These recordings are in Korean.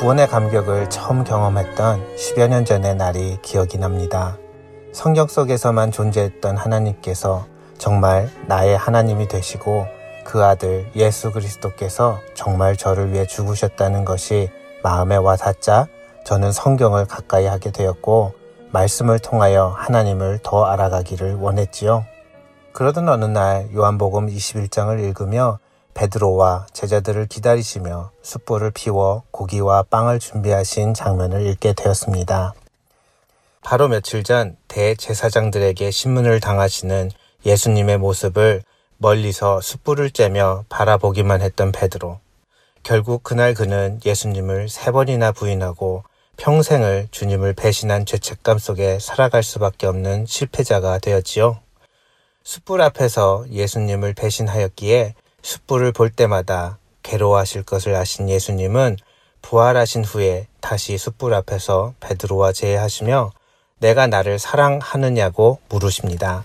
구원의 감격을 처음 경험했던 10여 년 전의 날이 기억이 납니다. 성경 속에서만 존재했던 하나님께서 정말 나의 하나님이 되시고 그 아들 예수 그리스도께서 정말 저를 위해 죽으셨다는 것이 마음에 와 닿자 저는 성경을 가까이 하게 되었고 말씀을 통하여 하나님을 더 알아가기를 원했지요. 그러던 어느 날 요한복음 21장을 읽으며 베드로와 제자들을 기다리시며 숯불을 피워 고기와 빵을 준비하신 장면을 읽게 되었습니다. 바로 며칠 전 대제사장들에게 신문을 당하시는 예수님의 모습을 멀리서 숯불을 쬐며 바라보기만 했던 베드로. 결국 그날 그는 예수님을 세 번이나 부인하고 평생을 주님을 배신한 죄책감 속에 살아갈 수밖에 없는 실패자가 되었지요. 숯불 앞에서 예수님을 배신하였기에 숯불을 볼 때마다 괴로워하실 것을 아신 예수님은 부활하신 후에 다시 숯불 앞에서 베드로와 제하시며 내가 나를 사랑하느냐고 물으십니다.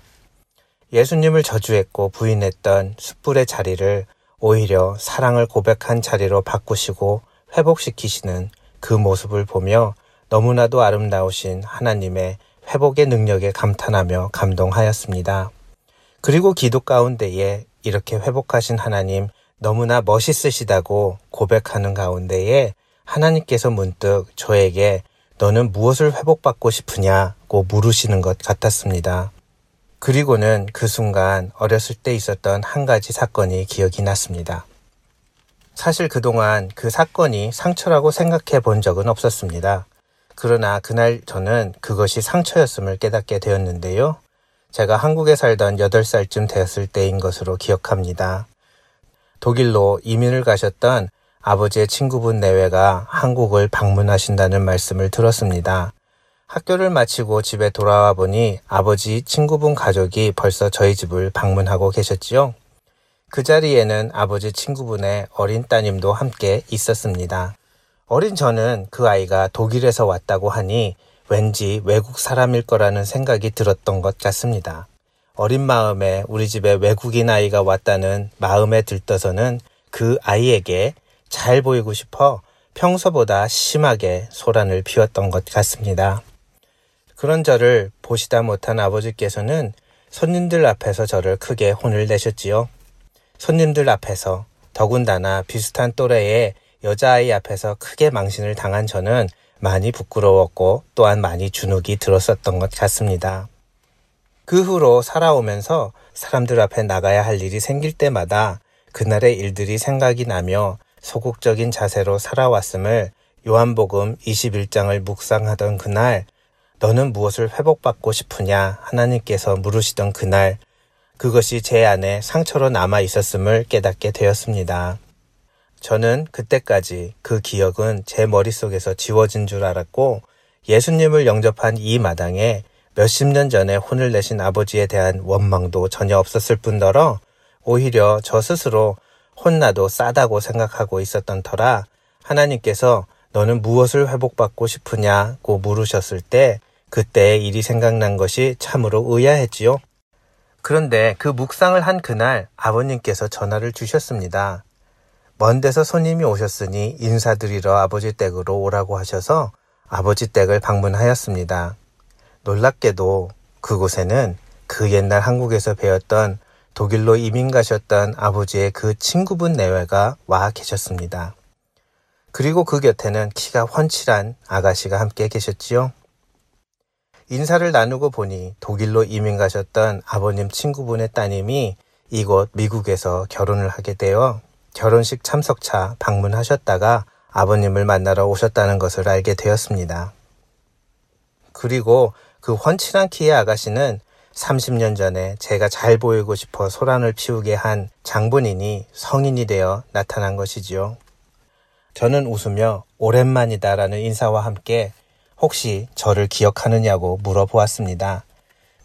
예수님을 저주했고 부인했던 숯불의 자리를 오히려 사랑을 고백한 자리로 바꾸시고 회복시키시는 그 모습을 보며 너무나도 아름다우신 하나님의 회복의 능력에 감탄하며 감동하였습니다. 그리고 기도 가운데에 이렇게 회복하신 하나님 너무나 멋있으시다고 고백하는 가운데에 하나님께서 문득 저에게 너는 무엇을 회복받고 싶으냐고 물으시는 것 같았습니다. 그리고는 그 순간 어렸을 때 있었던 한 가지 사건이 기억이 났습니다. 사실 그동안 그 사건이 상처라고 생각해 본 적은 없었습니다. 그러나 그날 저는 그것이 상처였음을 깨닫게 되었는데요. 제가 한국에 살던 8살쯤 되었을 때인 것으로 기억합니다. 독일로 이민을 가셨던 아버지의 친구분 내외가 한국을 방문하신다는 말씀을 들었습니다. 학교를 마치고 집에 돌아와 보니 아버지 친구분 가족이 벌써 저희 집을 방문하고 계셨지요. 그 자리에는 아버지 친구분의 어린 따님도 함께 있었습니다. 어린 저는 그 아이가 독일에서 왔다고 하니 왠지 외국 사람일 거라는 생각이 들었던 것 같습니다. 어린 마음에 우리 집에 외국인 아이가 왔다는 마음에 들떠서는 그 아이에게 잘 보이고 싶어 평소보다 심하게 소란을 피웠던 것 같습니다. 그런 저를 보시다 못한 아버지께서는 손님들 앞에서 저를 크게 혼을 내셨지요. 손님들 앞에서 더군다나 비슷한 또래의 여자아이 앞에서 크게 망신을 당한 저는 많이 부끄러웠고 또한 많이 주눅이 들었었던 것 같습니다. 그 후로 살아오면서 사람들 앞에 나가야 할 일이 생길 때마다 그날의 일들이 생각이 나며 소극적인 자세로 살아왔음을 요한복음 21장을 묵상하던 그날 너는 무엇을 회복받고 싶으냐 하나님께서 물으시던 그날 그것이 제 안에 상처로 남아 있었음을 깨닫게 되었습니다. 저는 그때까지 그 기억은 제 머릿속에서 지워진 줄 알았고 예수님을 영접한 이 마당에 몇십 년 전에 혼을 내신 아버지에 대한 원망도 전혀 없었을 뿐더러 오히려 저 스스로 혼나도 싸다고 생각하고 있었던 터라 하나님께서 너는 무엇을 회복받고 싶으냐고 물으셨을 때 그때의 일이 생각난 것이 참으로 의아했지요. 그런데 그 묵상을 한 그날 아버님께서 전화를 주셨습니다. 먼 데서 손님이 오셨으니 인사드리러 아버지 댁으로 오라고 하셔서 아버지 댁을 방문하였습니다. 놀랍게도 그곳에는 그 옛날 한국에서 배웠던 독일로 이민 가셨던 아버지의 그 친구분 내외가 와 계셨습니다. 그리고 그 곁에는 키가 훤칠한 아가씨가 함께 계셨지요. 인사를 나누고 보니 독일로 이민 가셨던 아버님 친구분의 따님이 이곳 미국에서 결혼을 하게 되어 결혼식 참석차 방문하셨다가 아버님을 만나러 오셨다는 것을 알게 되었습니다. 그리고 그 훤칠한 키의 아가씨는 30년 전에 제가 잘 보이고 싶어 소란을 피우게 한 장본인이 성인이 되어 나타난 것이지요. 저는 웃으며 오랜만이다라는 인사와 함께 혹시 저를 기억하느냐고 물어보았습니다.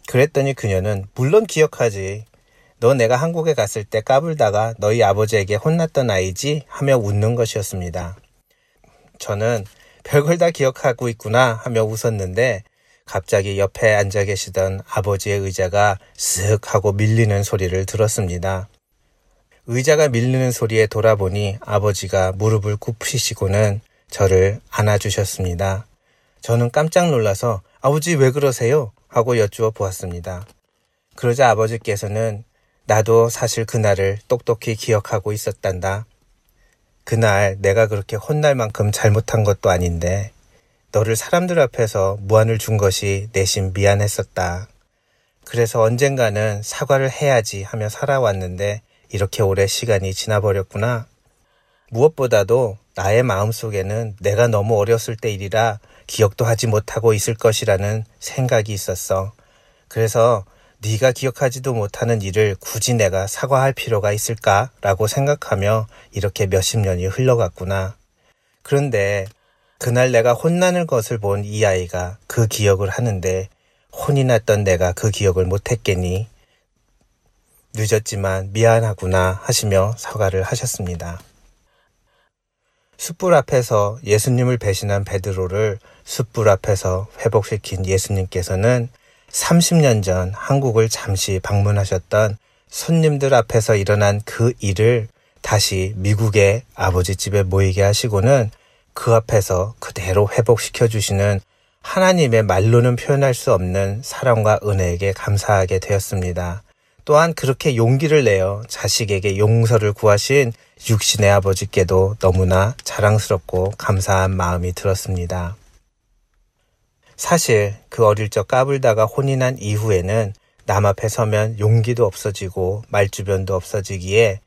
그랬더니 그녀는 물론 기억하지. 너 내가 한국에 갔을 때 까불다가 너희 아버지에게 혼났던 아이지? 하며 웃는 것이었습니다. 저는 별걸 다 기억하고 있구나 하며 웃었는데 갑자기 옆에 앉아 계시던 아버지의 의자가 쓱 하고 밀리는 소리를 들었습니다. 의자가 밀리는 소리에 돌아보니 아버지가 무릎을 굽히시고는 저를 안아주셨습니다. 저는 깜짝 놀라서 아버지 왜 그러세요? 하고 여쭈어 보았습니다. 그러자 아버지께서는 나도 사실 그날을 똑똑히 기억하고 있었단다. 그날 내가 그렇게 혼날 만큼 잘못한 것도 아닌데 너를 사람들 앞에서 무안을 준 것이 내심 미안했었다. 그래서 언젠가는 사과를 해야지 하며 살아왔는데 이렇게 오래 시간이 지나버렸구나. 무엇보다도 나의 마음속에는 내가 너무 어렸을 때 일이라 기억도 하지 못하고 있을 것이라는 생각이 있었어. 그래서 네가 기억하지도 못하는 일을 굳이 내가 사과할 필요가 있을까라고 생각하며 이렇게 몇십 년이 흘러갔구나. 그런데 그날 내가 혼나는 것을 본 이 아이가 그 기억을 하는데 혼이 났던 내가 그 기억을 못했겠니? 늦었지만 미안하구나 하시며 사과를 하셨습니다. 숯불 앞에서 예수님을 배신한 베드로를 숯불 앞에서 회복시킨 예수님께서는 30년 전 한국을 잠시 방문하셨던 손님들 앞에서 일어난 그 일을 다시 미국의 아버지 집에 모이게 하시고는 그 앞에서 그대로 회복시켜 주시는 하나님의 말로는 표현할 수 없는 사랑과 은혜에게 감사하게 되었습니다. 또한 그렇게 용기를 내어 자식에게 용서를 구하신 육신의 아버지께도 너무나 자랑스럽고 감사한 마음이 들었습니다. 사실 그 어릴 적 까불다가 난 이후에는 남 앞에 서면 용기도 없어지고 말주변도 없어지기에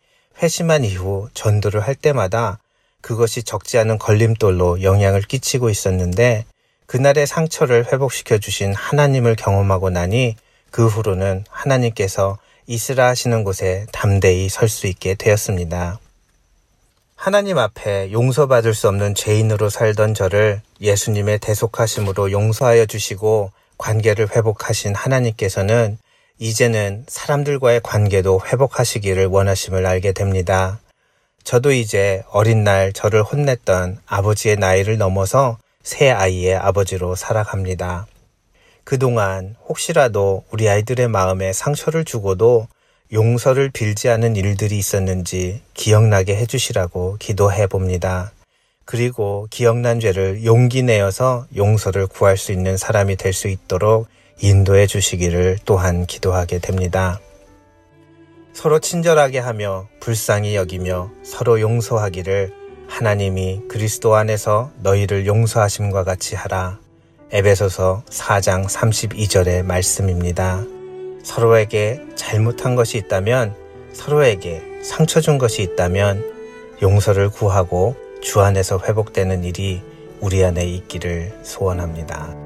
회심한 이후 전도를 할 때마다 그것이 적지 않은 걸림돌로 영향을 끼치고 있었는데 그날의 상처를 회복시켜 주신 하나님을 경험하고 나니 그 후로는 하나님께서 이스라 하시는 곳에 담대히 설 수 있게 되었습니다. 하나님 앞에 용서받을 수 없는 죄인으로 살던 저를 예수님의 대속하심으로 용서하여 주시고 관계를 회복하신 하나님께서는 이제는 사람들과의 관계도 회복하시기를 원하심을 알게 됩니다. 저도 이제 어린 날 저를 혼냈던 아버지의 나이를 넘어서 새 아이의 아버지로 살아갑니다. 그동안 혹시라도 우리 아이들의 마음에 상처를 주고도 용서를 빌지 않은 일들이 있었는지 기억나게 해주시라고 기도해 봅니다. 그리고 기억난 죄를 용기 내어서 용서를 구할 수 있는 사람이 될 수 있도록 인도해 주시기를 또한 기도하게 됩니다. 서로 친절하게 하며 불쌍히 여기며 서로 용서하기를 하나님이 그리스도 안에서 너희를 용서하심과 같이 하라. 에베소서 4장 32절의 말씀입니다. 서로에게 잘못한 것이 있다면 서로에게 상처 준 것이 있다면 용서를 구하고 주 안에서 회복되는 일이 우리 안에 있기를 소원합니다.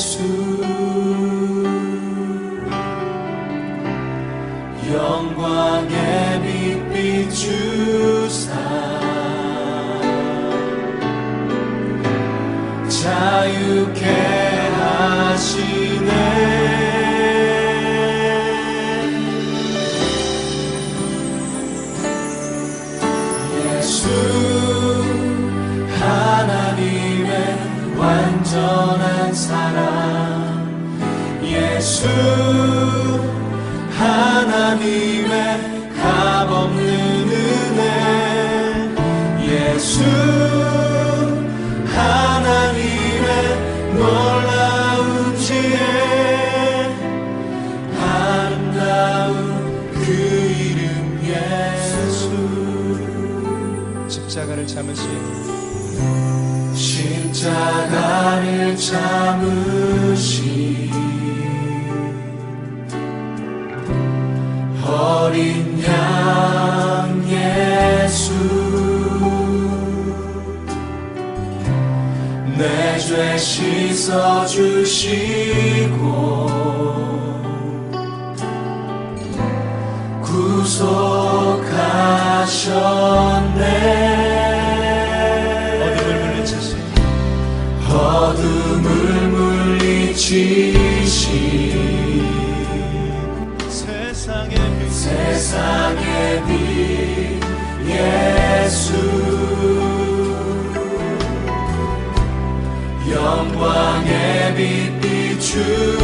예수. 영광의 빛 비추 하나님의 값없는 예수 하나님의 놀라운 지혜. 아름다운 그 이름 예수. 자가를 참으신. 씻어주시고 구속하셨네. true.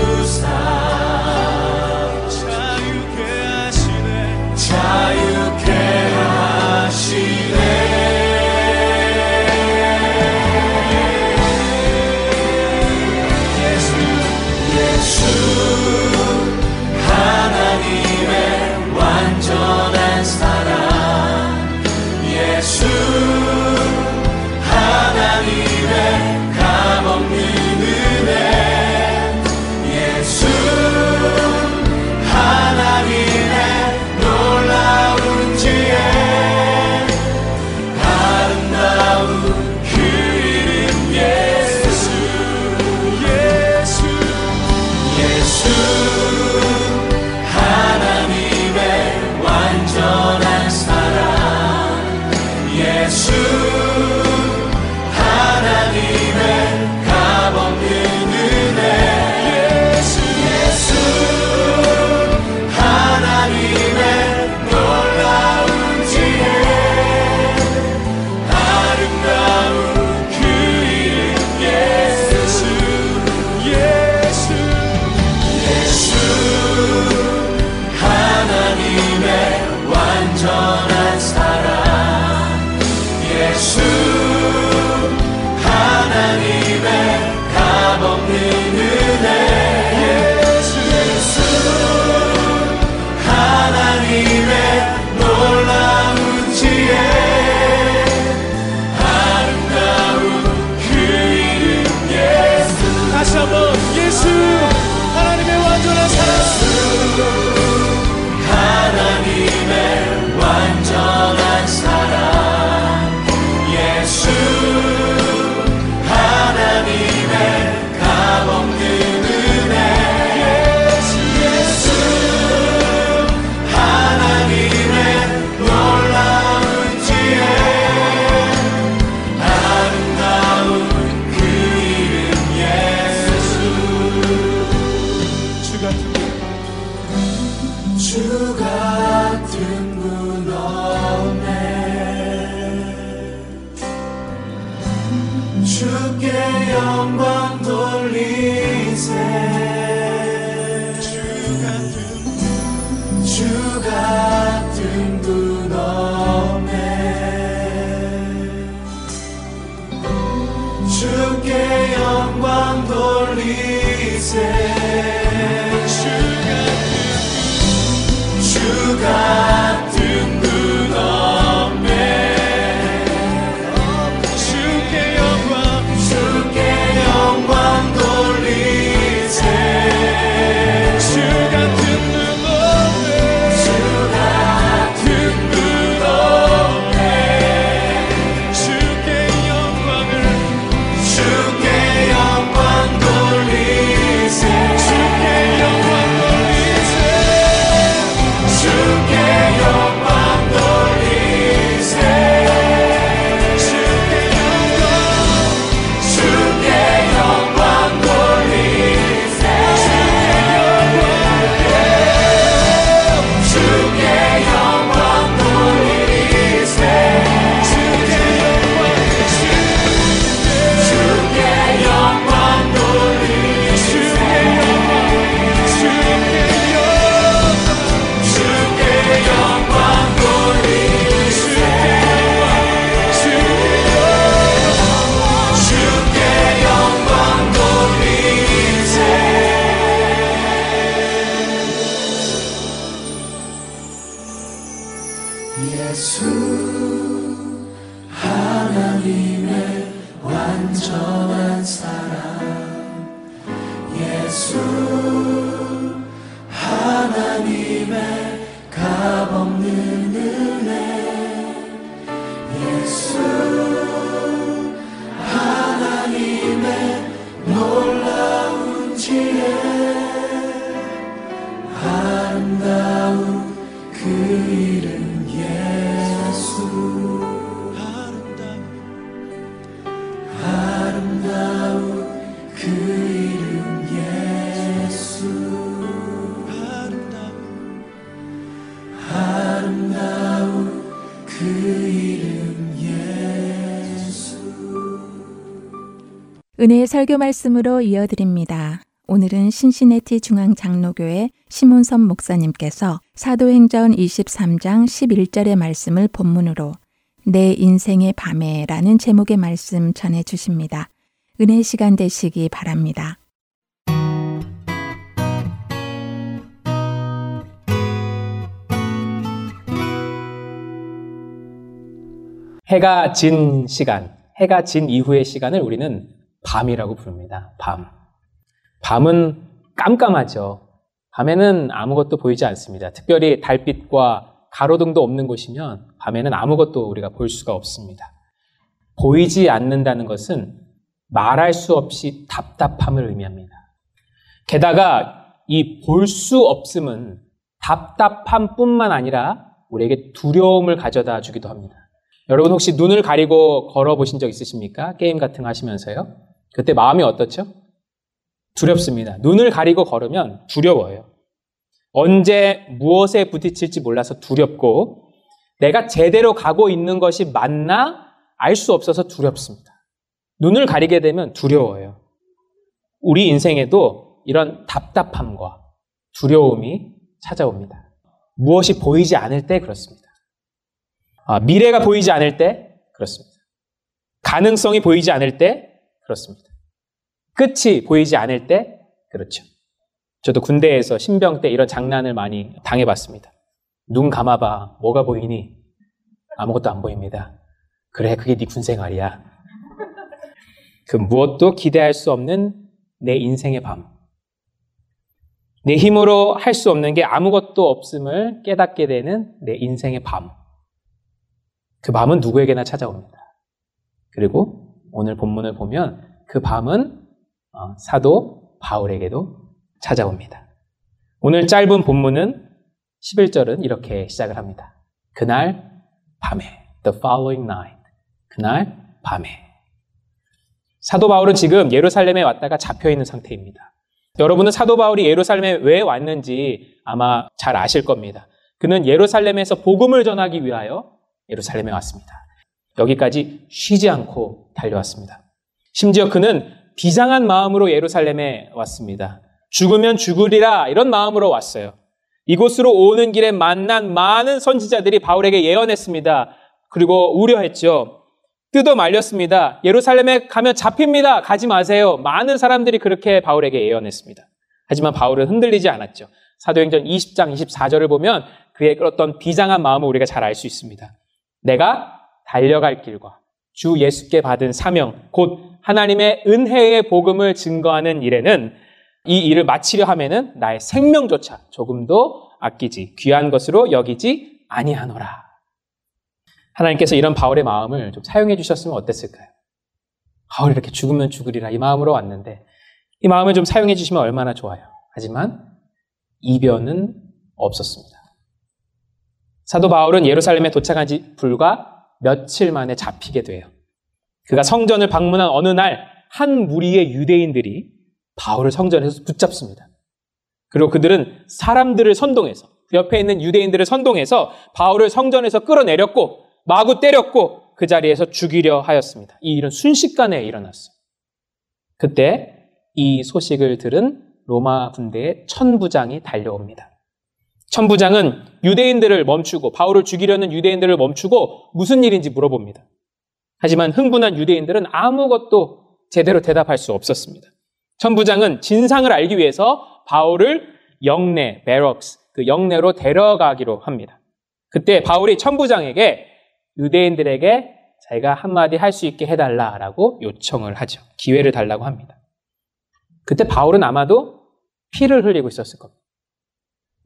은혜의 설교 말씀으로 이어드립니다. 오늘은 신시내티 중앙장로교회 심원선 목사님께서 사도행전 23장 11절의 말씀을 본문으로 내 인생의 밤에라는 제목의 말씀 전해 주십니다. 은혜 시간 되시기 바랍니다. 해가 진 시간, 해가 진 이후의 시간을 우리는 밤이라고 부릅니다. 밤. 밤은 깜깜하죠. 밤에는 아무것도 보이지 않습니다. 특별히 달빛과 가로등도 없는 곳이면 밤에는 아무것도 우리가 볼 수가 없습니다. 보이지 않는다는 것은 말할 수 없이 답답함을 의미합니다. 게다가 이 볼 수 없음은 답답함 뿐만 아니라 우리에게 두려움을 가져다 주기도 합니다. 여러분 혹시 눈을 가리고 걸어 보신 적 있으십니까? 게임 같은 거 하시면서요? 그때 마음이 어떻죠? 두렵습니다. 눈을 가리고 걸으면 두려워요. 언제 무엇에 부딪힐지 몰라서 두렵고 내가 제대로 가고 있는 것이 맞나 알 수 없어서 두렵습니다. 눈을 가리게 되면 두려워요. 우리 인생에도 이런 답답함과 두려움이 찾아옵니다. 무엇이 보이지 않을 때 그렇습니다. 아, 미래가 보이지 않을 때 그렇습니다. 가능성이 보이지 않을 때 그렇습니다. 끝이 보이지 않을 때 그렇죠. 저도 군대에서 신병 때 이런 장난을 많이 당해봤습니다. 눈 감아봐. 뭐가 보이니? 아무것도 안 보입니다. 그래, 그게 네 군생활이야. 그 무엇도 기대할 수 없는 내 인생의 밤. 내 힘으로 할 수 없는 게 아무것도 없음을 깨닫게 되는 내 인생의 밤. 그 밤은 누구에게나 찾아옵니다. 그리고 오늘 본문을 보면 그 밤은 어, 사도 바울에게도 찾아옵니다. 오늘 짧은 본문은 11절은 이렇게 시작을 합니다. 그날 밤에, the following night. 그날 밤에. 사도 바울은 지금 예루살렘에 왔다가 잡혀 있는 상태입니다. 여러분은 사도 바울이 예루살렘에 왜 왔는지 아마 잘 아실 겁니다. 그는 예루살렘에서 복음을 전하기 위하여 예루살렘에 왔습니다. 여기까지 쉬지 않고 달려왔습니다. 심지어 그는 비장한 마음으로 예루살렘에 왔습니다. 죽으면 죽으리라 이런 마음으로 왔어요. 이곳으로 오는 길에 만난 많은 선지자들이 바울에게 예언했습니다. 그리고 우려했죠. 뜯어 말렸습니다. 예루살렘에 가면 잡힙니다. 가지 마세요. 많은 사람들이 그렇게 바울에게 예언했습니다. 하지만 바울은 흔들리지 않았죠. 사도행전 20장 24절을 보면 그의 어떤 비장한 마음을 우리가 잘 알 수 있습니다. 내가 달려갈 길과 주 예수께 받은 사명, 곧 하나님의 은혜의 복음을 증거하는 일에는 이 일을 마치려 하면은 나의 생명조차 조금도 아끼지 귀한 것으로 여기지 아니하노라. 하나님께서 이런 바울의 마음을 좀 사용해 주셨으면 어땠을까요? 바울이 이렇게 죽으면 죽으리라 이 마음으로 왔는데 이 마음을 좀 사용해 주시면 얼마나 좋아요. 하지만 이변은 없었습니다. 사도 바울은 예루살렘에 도착한 지 불과 며칠 만에 잡히게 돼요. 그가 성전을 방문한 어느 날 한 무리의 유대인들이 바울을 성전에서 붙잡습니다. 그리고 그들은 사람들을 선동해서 그 옆에 있는 유대인들을 선동해서 바울을 성전에서 끌어내렸고 마구 때렸고 그 자리에서 죽이려 하였습니다. 이 일은 순식간에 일어났어요. 그때 이 소식을 들은 로마 군대의 천부장이 달려옵니다. 천부장은 유대인들을 멈추고 바울을 죽이려는 유대인들을 멈추고 무슨 일인지 물어봅니다. 하지만 흥분한 유대인들은 아무것도 제대로 대답할 수 없었습니다. 천부장은 진상을 알기 위해서 바울을 영내, 베럭스, 그 영내로 데려가기로 합니다. 그때 바울이 천부장에게 유대인들에게 자기가 한마디 할 수 있게 해달라라고 요청을 하죠. 기회를 달라고 합니다. 그때 바울은 아마도 피를 흘리고 있었을 겁니다.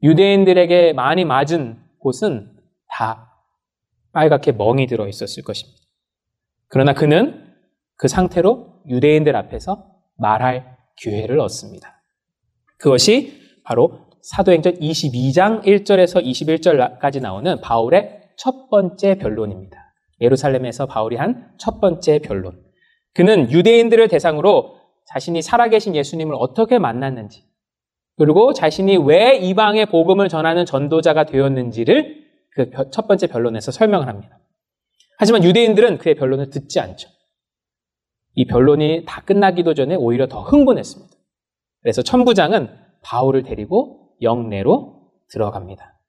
유대인들에게 많이 맞은 곳은 다 빨갛게 멍이 들어 있었을 것입니다. 그러나 그는 그 상태로 유대인들 앞에서 말할 기회를 얻습니다. 그것이 바로 사도행전 22장 1절에서 21절까지 나오는 바울의 첫 번째 변론입니다. 예루살렘에서 바울이 한 첫 번째 변론. 그는 유대인들을 대상으로 자신이 살아계신 예수님을 어떻게 만났는지, 그리고 자신이 왜 이방의 복음을 전하는 전도자가 되었는지를 그 첫 번째 변론에서 설명을 합니다. 하지만 유대인들은 그의 변론을 듣지 않죠. 이 변론이 다 끝나기도 전에 오히려 더 흥분했습니다. 그래서 천부장은 바울을 데리고 영내로 들어갑니다.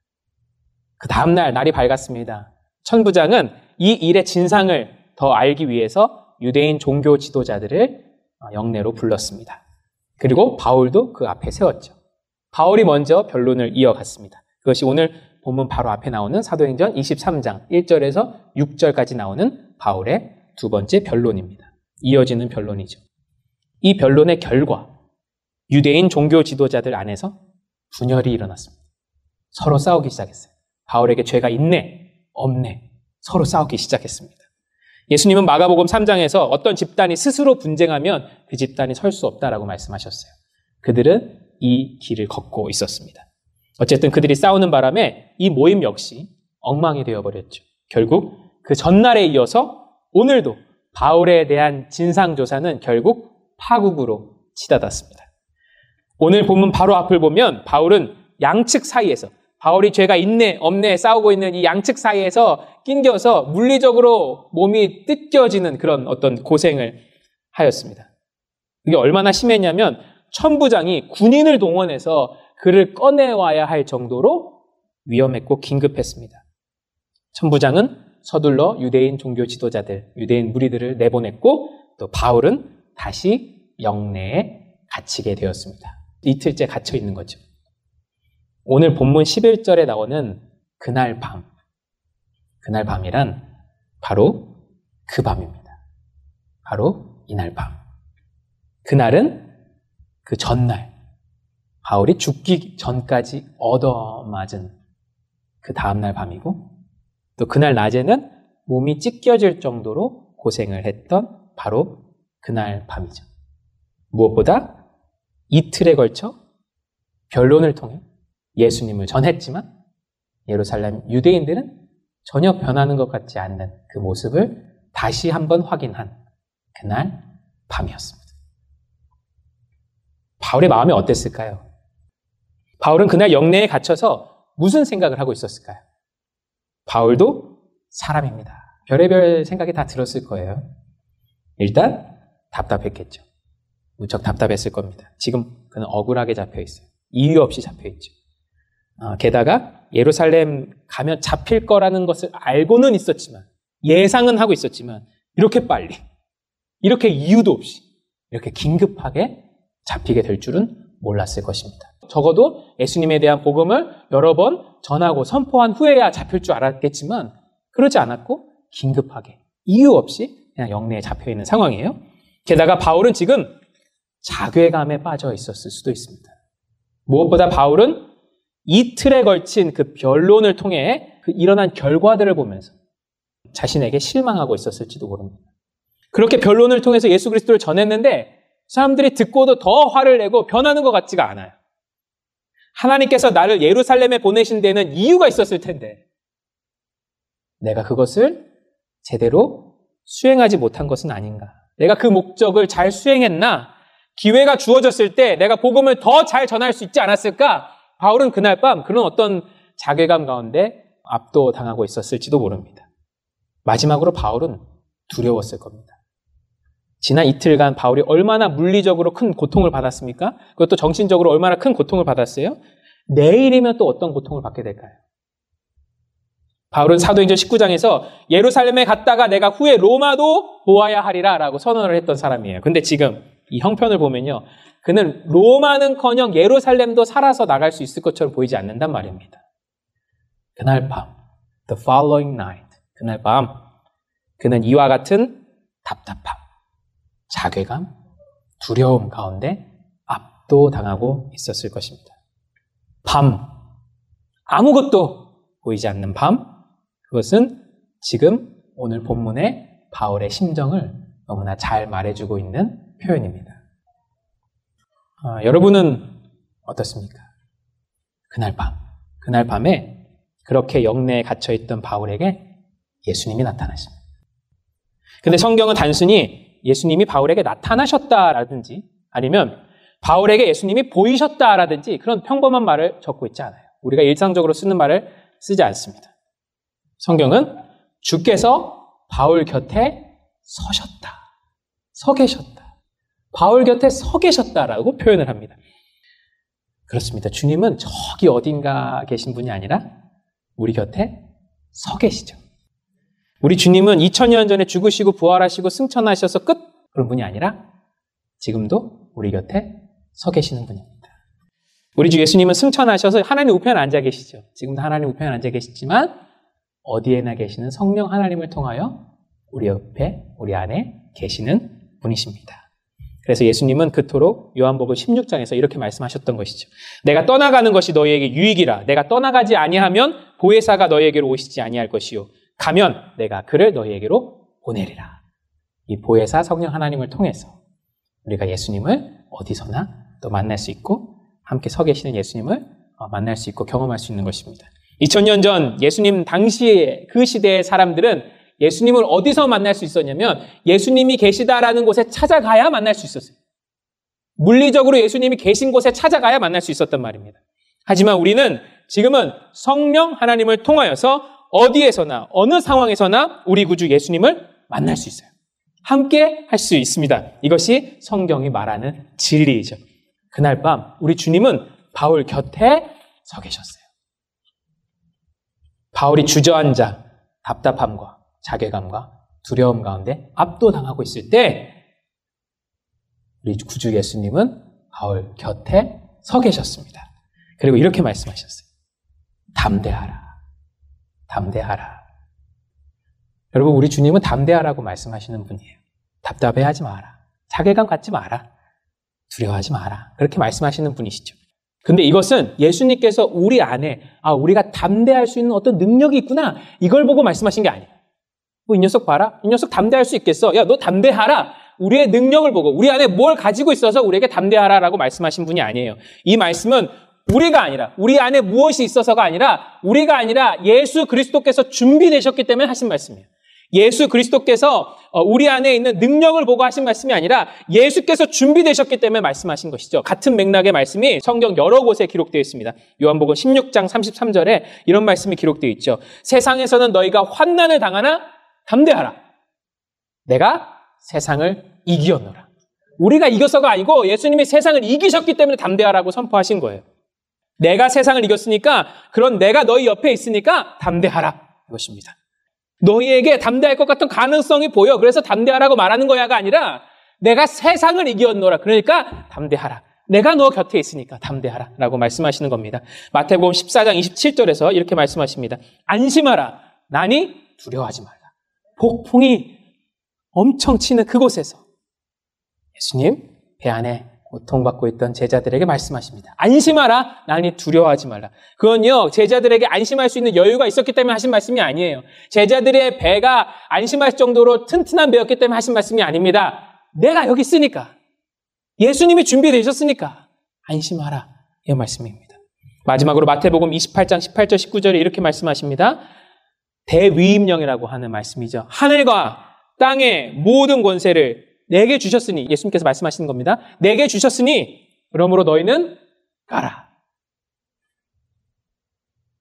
그 다음날 날이 밝았습니다. 천부장은 이 일의 진상을 더 알기 위해서 유대인 종교 지도자들을 영내로 불렀습니다. 그리고 바울도 그 앞에 세웠죠. 바울이 먼저 변론을 이어갔습니다. 그것이 오늘 본문 바로 앞에 나오는 사도행전 23장 1절에서 6절까지 나오는 바울의 두 번째 변론입니다. 이어지는 변론이죠. 이 변론의 결과, 유대인 종교 지도자들 안에서 분열이 일어났습니다. 서로 싸우기 시작했어요. 바울에게 죄가 있네, 없네, 서로 싸우기 시작했습니다. 예수님은 마가복음 3장에서 어떤 집단이 스스로 분쟁하면 그 집단이 설 수 없다라고 말씀하셨어요. 그들은 이 길을 걷고 있었습니다. 어쨌든 그들이 싸우는 바람에 이 모임 역시 엉망이 되어버렸죠. 결국 그 전날에 이어서 오늘도 바울에 대한 진상조사는 결국 파국으로 치닫았습니다. 오늘 본문 바로 앞을 보면 바울은 양측 사이에서 바울이 죄가 있네 없네 싸우고 있는 이 양측 사이에서 낑겨서 물리적으로 몸이 뜯겨지는 그런 어떤 고생을 하였습니다. 이게 얼마나 심했냐면 천부장이 군인을 동원해서 그를 꺼내와야 할 정도로 위험했고 긴급했습니다. 천부장은 서둘러 유대인 종교 지도자들, 유대인 무리들을 내보냈고 또 바울은 다시 영내에 갇히게 되었습니다. 이틀째 갇혀 있는 거죠. 오늘 본문 11절에 나오는 그날 밤. 그날 밤이란 바로 그 밤입니다. 바로 이날 밤. 그날은 그 전날, 바울이 죽기 전까지 얻어맞은 그 다음날 밤이고, 또 그날 낮에는 몸이 찢겨질 정도로 고생을 했던 바로 그날 밤이죠. 무엇보다 이틀에 걸쳐 변론을 통해 예수님을 전했지만 예루살렘 유대인들은 전혀 변하는 것 같지 않는 그 모습을 다시 한번 확인한 그날 밤이었습니다. 바울의 마음이 어땠을까요? 바울은 그날 영내에 갇혀서 무슨 생각을 하고 있었을까요? 바울도 사람입니다. 별의별 생각이 다 들었을 거예요. 일단 답답했겠죠. 무척 답답했을 겁니다. 지금 그는 억울하게 잡혀 있어요. 이유 없이 잡혀 있죠. 어, 게다가 예루살렘 가면 잡힐 거라는 것을 알고는 있었지만 예상은 하고 있었지만 이렇게 빨리 이렇게 이유도 없이 이렇게 긴급하게 잡히게 될 줄은 몰랐을 것입니다. 적어도 예수님에 대한 복음을 여러 번 전하고 선포한 후에야 잡힐 줄 알았겠지만 그러지 않았고 긴급하게 이유 없이 그냥 영내에 잡혀 있는 상황이에요. 게다가 바울은 지금 자괴감에 빠져 있었을 수도 있습니다. 무엇보다 바울은 이틀에 걸친 그 변론을 통해 그 일어난 결과들을 보면서 자신에게 실망하고 있었을지도 모릅니다. 그렇게 변론을 통해서 예수 그리스도를 전했는데 사람들이 듣고도 더 화를 내고 변하는 것 같지가 않아요. 하나님께서 나를 예루살렘에 보내신 데는 이유가 있었을 텐데 내가 그것을 제대로 수행하지 못한 것은 아닌가. 내가 그 목적을 잘 수행했나? 기회가 주어졌을 때 내가 복음을 더 잘 전할 수 있지 않았을까? 바울은 그날 밤 그런 어떤 자괴감 가운데 압도당하고 있었을지도 모릅니다. 마지막으로 바울은 두려웠을 겁니다. 지난 이틀간 바울이 얼마나 물리적으로 큰 고통을 받았습니까? 그것도 정신적으로 얼마나 큰 고통을 받았어요? 내일이면 또 어떤 고통을 받게 될까요? 바울은 사도행전 19장에서 예루살렘에 갔다가 내가 후에 로마도 보아야 하리라 라고 선언을 했던 사람이에요. 근데 지금 이 형편을 보면요. 그는 로마는 커녕 예루살렘도 살아서 나갈 수 있을 것처럼 보이지 않는단 말입니다. 그날 밤, the following night, 그날 밤, 그는 이와 같은 답답함, 자괴감, 두려움 가운데 압도당하고 있었을 것입니다. 밤, 아무것도 보이지 않는 밤, 그것은 지금 오늘 본문의 바울의 심정을 너무나 잘 말해주고 있는 표현입니다. 아, 여러분은 어떻습니까? 그날 밤, 그날 밤에 그렇게 영내에 갇혀있던 바울에게 예수님이 나타나십니다. 근데 성경은 단순히 예수님이 바울에게 나타나셨다라든지 아니면 바울에게 예수님이 보이셨다라든지 그런 평범한 말을 적고 있지 않아요. 우리가 일상적으로 쓰는 말을 쓰지 않습니다. 성경은 주께서 바울 곁에 서셨다. 서 계셨다. 바울 곁에 서 계셨다라고 표현을 합니다. 그렇습니다. 주님은 저기 어딘가 계신 분이 아니라 우리 곁에 서 계시죠. 우리 주님은 2000년 전에 죽으시고 부활하시고 승천하셔서 끝 그런 분이 아니라 지금도 우리 곁에 서 계시는 분입니다. 우리 주 예수님은 승천하셔서 하나님 우편에 앉아 계시죠. 지금도 하나님 우편에 앉아 계시지만 어디에나 계시는 성령 하나님을 통하여 우리 옆에 우리 안에 계시는 분이십니다. 그래서 예수님은 그토록 요한복음 16장에서 이렇게 말씀하셨던 것이죠. 내가 떠나가는 것이 너희에게 유익이라. 내가 떠나가지 아니하면 보혜사가 너희에게로 오시지 아니할 것이요. 가면 내가 그를 너희에게로 보내리라. 이 보혜사 성령 하나님을 통해서 우리가 예수님을 어디서나 또 만날 수 있고 함께 서 계시는 예수님을 어, 만날 수 있고 경험할 수 있는 것입니다. 2000년 전 예수님 당시에 그 시대의 사람들은 예수님을 어디서 만날 수 있었냐면 예수님이 계시다라는 곳에 찾아가야 만날 수 있었어요. 물리적으로 예수님이 계신 곳에 찾아가야 만날 수 있었단 말입니다. 하지만 우리는 지금은 성령 하나님을 통하여서 어디에서나 어느 상황에서나 우리 구주 예수님을 만날 수 있어요. 함께 할 수 있습니다. 이것이 성경이 말하는 진리이죠. 그날 밤 우리 주님은 바울 곁에 서 계셨어요. 바울이 주저앉아 답답함과 자괴감과 두려움 가운데 압도당하고 있을 때 우리 구주 예수님은 바울 곁에 서 계셨습니다. 그리고 이렇게 말씀하셨어요. 담대하라. 담대하라. 여러분, 우리 주님은 담대하라고 말씀하시는 분이에요. 답답해 하지 마라. 자괴감 갖지 마라. 두려워하지 마라. 그렇게 말씀하시는 분이시죠. 근데 이것은 예수님께서 우리 안에, 아, 우리가 담대할 수 있는 어떤 능력이 있구나. 이걸 보고 말씀하신 게 아니에요. 뭐, 이 녀석 봐라. 이 녀석 담대할 수 있겠어. 야, 너 담대하라. 우리의 능력을 보고, 우리 안에 뭘 가지고 있어서 우리에게 담대하라라고 말씀하신 분이 아니에요. 이 말씀은 우리가 아니라, 우리 안에 무엇이 있어서가 아니라, 우리가 아니라 예수 그리스도께서 준비되셨기 때문에 하신 말씀이에요. 예수 그리스도께서 어, 우리 안에 있는 능력을 보고 하신 말씀이 아니라 예수께서 준비되셨기 때문에 말씀하신 것이죠. 같은 맥락의 말씀이 성경 여러 곳에 기록되어 있습니다. 요한복음 16장 33절에 이런 말씀이 기록되어 있죠. 세상에서는 너희가 환난을 당하나 담대하라. 내가 세상을 이기었노라. 우리가 이겨서가 아니고 예수님이 세상을 이기셨기 때문에 담대하라고 선포하신 거예요. 내가 세상을 이겼으니까 그런 내가 너희 옆에 있으니까 담대하라. 이것입니다. 너희에게 담대할 것 같은 가능성이 보여. 그래서 담대하라고 말하는 거야가 아니라 내가 세상을 이겼노라. 그러니까 담대하라. 내가 너 곁에 있으니까 담대하라. 라고 말씀하시는 겁니다. 마태복음 14장 27절에서 이렇게 말씀하십니다. 안심하라. 나니 두려워하지 말라. 폭풍이 엄청 치는 그곳에서 예수님 배 안에 고통받고 있던 제자들에게 말씀하십니다. 안심하라. 나니 두려워하지 말라. 그건요, 제자들에게 안심할 수 있는 여유가 있었기 때문에 하신 말씀이 아니에요. 제자들의 배가 안심할 정도로 튼튼한 배였기 때문에 하신 말씀이 아닙니다. 내가 여기 있으니까. 예수님이 준비되셨으니까. 안심하라. 이 말씀입니다. 마지막으로 마태복음 28장 18절 19절에 이렇게 말씀하십니다. 대위임령이라고 하는 말씀이죠. 하늘과 땅의 모든 권세를 내게 주셨으니 예수님께서 말씀하시는 겁니다. 내게 주셨으니 그러므로 너희는 가라.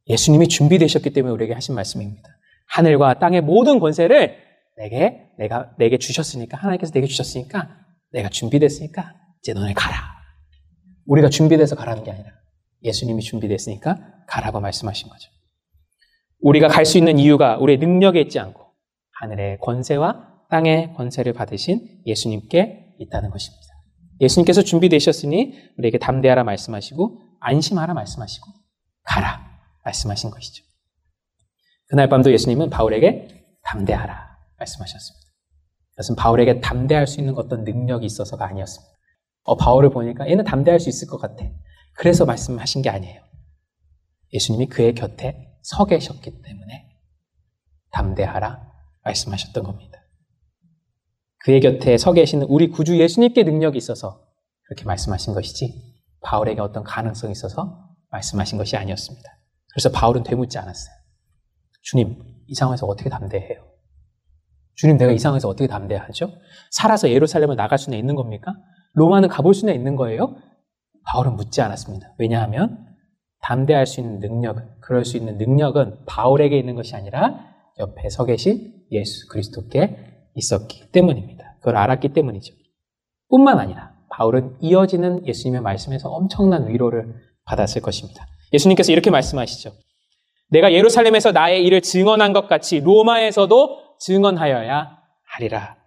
예수님이 준비되셨기 때문에 우리에게 하신 말씀입니다. 하늘과 땅의 모든 권세를 내게 내가 내게 주셨으니까 하나님께서 내게 주셨으니까 내가 준비됐으니까 이제 너네 가라. 우리가 준비돼서 가라는 게 아니라 예수님이 준비됐으니까 가라고 말씀하신 거죠. 우리가 갈 수 있는 이유가 우리의 능력에 있지 않고 하늘의 권세와 땅의 권세를 받으신 예수님께 있다는 것입니다. 예수님께서 준비되셨으니 우리에게 담대하라 말씀하시고 안심하라 말씀하시고 가라 말씀하신 것이죠. 그날 밤도 예수님은 바울에게 담대하라 말씀하셨습니다. 그것은 바울에게 담대할 수 있는 어떤 능력이 있어서가 아니었습니다. 어, 바울을 보니까 얘는 담대할 수 있을 것 같아. 그래서 말씀하신 게 아니에요. 예수님이 그의 곁에 서 계셨기 때문에 담대하라 말씀하셨던 겁니다. 그의 곁에 서 계시는 우리 구주 예수님께 능력이 있어서 그렇게 말씀하신 것이지 바울에게 어떤 가능성이 있어서 말씀하신 것이 아니었습니다. 그래서 바울은 되묻지 않았어요. 주님, 이 상황에서 어떻게 담대해요? 주님, 내가 이 상황에서 어떻게 담대하죠? 살아서 예루살렘을 나갈 수는 있는 겁니까? 로마는 가볼 수는 있는 거예요? 바울은 묻지 않았습니다. 왜냐하면 담대할 수 있는 능력은, 그럴 수 있는 능력은 바울에게 있는 것이 아니라 옆에 서 계신 예수 그리스도께 있었기 때문입니다. 그걸 알았기 때문이죠. 뿐만 아니라 바울은 이어지는 예수님의 말씀에서 엄청난 위로를 받았을 것입니다. 예수님께서 이렇게 말씀하시죠. 내가 예루살렘에서 나의 일을 증언한 것 같이 로마에서도 증언하여야 하리라.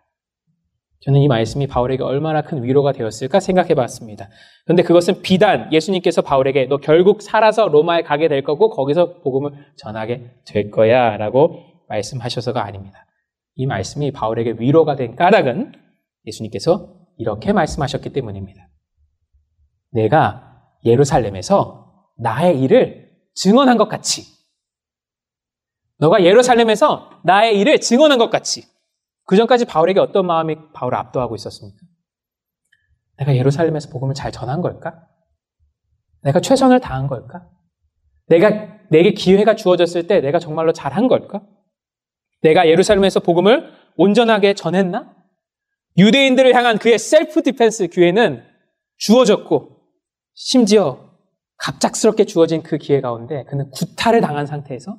저는 이 말씀이 바울에게 얼마나 큰 위로가 되었을까 생각해 봤습니다. 그런데 그것은 비단 예수님께서 바울에게 너 결국 살아서 로마에 가게 될 거고 거기서 복음을 전하게 될 거야 라고 말씀하셔서가 아닙니다. 이 말씀이 바울에게 위로가 된 까닭은 예수님께서 이렇게 말씀하셨기 때문입니다. 내가 예루살렘에서 나의 일을 증언한 것 같이 너가 예루살렘에서 나의 일을 증언한 것 같이 그 전까지 바울에게 어떤 마음이 바울을 압도하고 있었습니까? 내가 예루살렘에서 복음을 잘 전한 걸까? 내가 최선을 다한 걸까? 내가 내게 기회가 주어졌을 때 내가 정말로 잘한 걸까? 내가 예루살렘에서 복음을 온전하게 전했나? 유대인들을 향한 그의 self-defense 기회는 주어졌고 심지어 갑작스럽게 주어진 그 기회 가운데 그는 구타를 당한 상태에서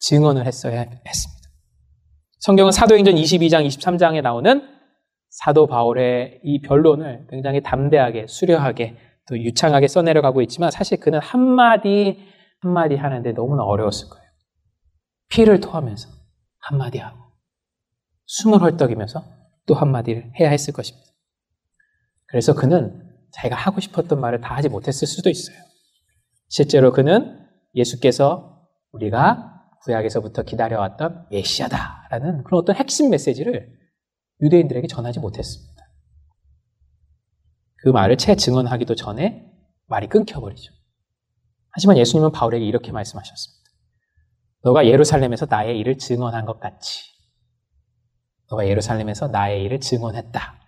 증언을 했어야 했습니다. 성경은 사도행전 22장, 23장에 나오는 사도 바울의 이 변론을 굉장히 담대하게, 수려하게, 또 유창하게 써내려가고 있지만 사실 그는 한마디, 한마디 하는데 너무나 어려웠을 거예요. 피를 토하면서 한마디 하고, 숨을 헐떡이면서 또 한마디를 해야 했을 것입니다. 그래서 그는 자기가 하고 싶었던 말을 다 하지 못했을 수도 있어요. 실제로 그는 예수께서 우리가 구약에서부터 기다려왔던 메시아다라는 그런 어떤 핵심 메시지를 유대인들에게 전하지 못했습니다. 그 말을 채 증언하기도 전에 말이 끊겨버리죠. 하지만 예수님은 바울에게 이렇게 말씀하셨습니다. 너가 예루살렘에서 나의 일을 증언한 것 같이 너가 예루살렘에서 나의 일을 증언했다.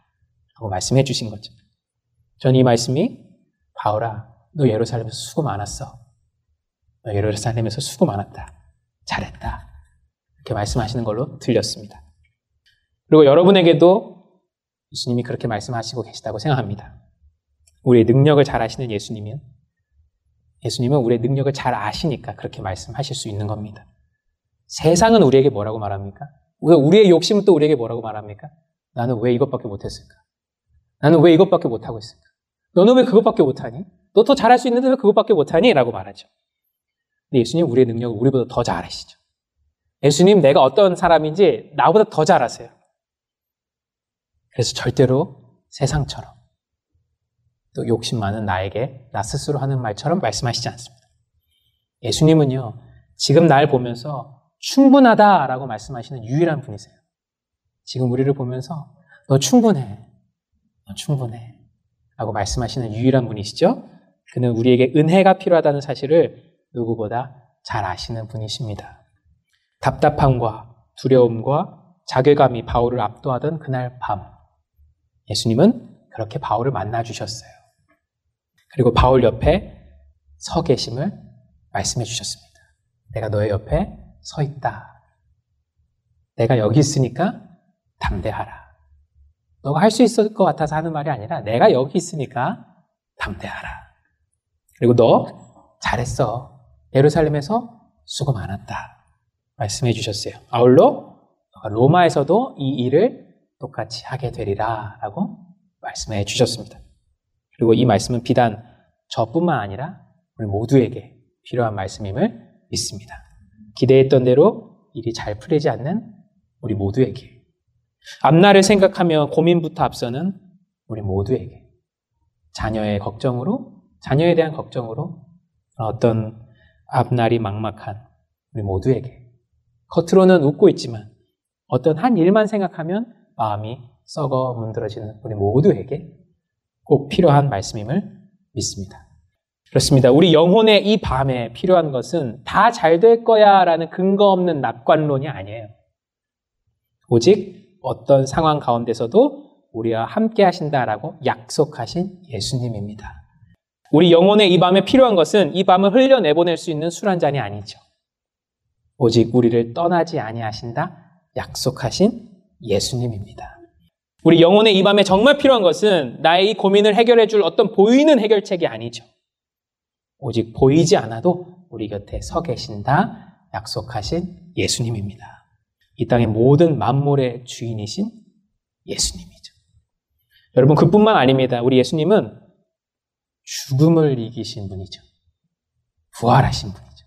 라고 말씀해 주신 거죠. 저는 이 말씀이 바울아, 너 예루살렘에서 수고 많았어. 너 예루살렘에서 수고 많았다. 잘했다. 이렇게 말씀하시는 걸로 들렸습니다. 그리고 여러분에게도 예수님이 그렇게 말씀하시고 계시다고 생각합니다. 우리의 능력을 잘 아시는 예수님은 예수님은 우리의 능력을 잘 아시니까 그렇게 말씀하실 수 있는 겁니다. 세상은 우리에게 뭐라고 말합니까? 우리의 욕심은 또 우리에게 뭐라고 말합니까? 나는 왜 이것밖에 못했을까? 나는 왜 이것밖에 못하고 있을까? 너는 왜 그것밖에 못하니? 너 더 잘할 수 있는데 왜 그것밖에 못하니? 라고 말하죠. 근데 예수님 우리의 능력을 우리보다 더 잘 아시죠. 예수님 내가 어떤 사람인지 나보다 더 잘 아세요. 그래서 절대로 세상처럼 또 욕심 많은 나에게 나 스스로 하는 말처럼 말씀하시지 않습니다. 예수님은요, 지금 날 보면서 충분하다라고 말씀하시는 유일한 분이세요. 지금 우리를 보면서 너 충분해. 너 충분해. 라고 말씀하시는 유일한 분이시죠? 그는 우리에게 은혜가 필요하다는 사실을 누구보다 잘 아시는 분이십니다. 답답함과 두려움과 자괴감이 바울을 압도하던 그날 밤, 예수님은 그렇게 바울을 만나 주셨어요. 그리고 바울 옆에 서 계심을 말씀해 주셨습니다. 내가 너의 옆에 서 있다. 내가 여기 있으니까 담대하라. 너가 할 수 있을 것 같아서 하는 말이 아니라 내가 여기 있으니까 담대하라. 그리고 너 잘했어. 예루살렘에서 수고 많았다. 말씀해 주셨어요. 아울러 로마에서도 이 일을 똑같이 하게 되리라 라고 말씀해 주셨습니다. 그리고 이 말씀은 비단 저뿐만 아니라 우리 모두에게 필요한 말씀임을 믿습니다. 기대했던 대로 일이 잘 풀리지 않는 우리 모두에게 앞날을 생각하며 고민부터 앞서는 우리 모두에게 자녀의 걱정으로 자녀에 대한 걱정으로 어떤 앞날이 막막한 우리 모두에게 겉으로는 웃고 있지만 어떤 한 일만 생각하면 마음이 썩어 문드러지는 우리 모두에게 꼭 필요한 말씀임을 믿습니다. 그렇습니다. 우리 영혼의 이 밤에 필요한 것은 다 잘 될 거야 라는 근거 없는 낙관론이 아니에요. 오직 어떤 상황 가운데서도 우리와 함께 하신다라고 약속하신 예수님입니다. 우리 영혼의 이 밤에 필요한 것은 이 밤을 흘려내보낼 수 있는 술 한 잔이 아니죠. 오직 우리를 떠나지 아니하신다 약속하신 예수님입니다. 우리 영혼의 이 밤에 정말 필요한 것은 나의 이 고민을 해결해 줄 어떤 보이는 해결책이 아니죠. 오직 보이지 않아도 우리 곁에 서 계신다 약속하신 예수님입니다. 이 땅의 모든 만물의 주인이신 예수님이죠. 여러분, 그뿐만 아닙니다. 우리 예수님은 죽음을 이기신 분이죠. 부활하신 분이죠.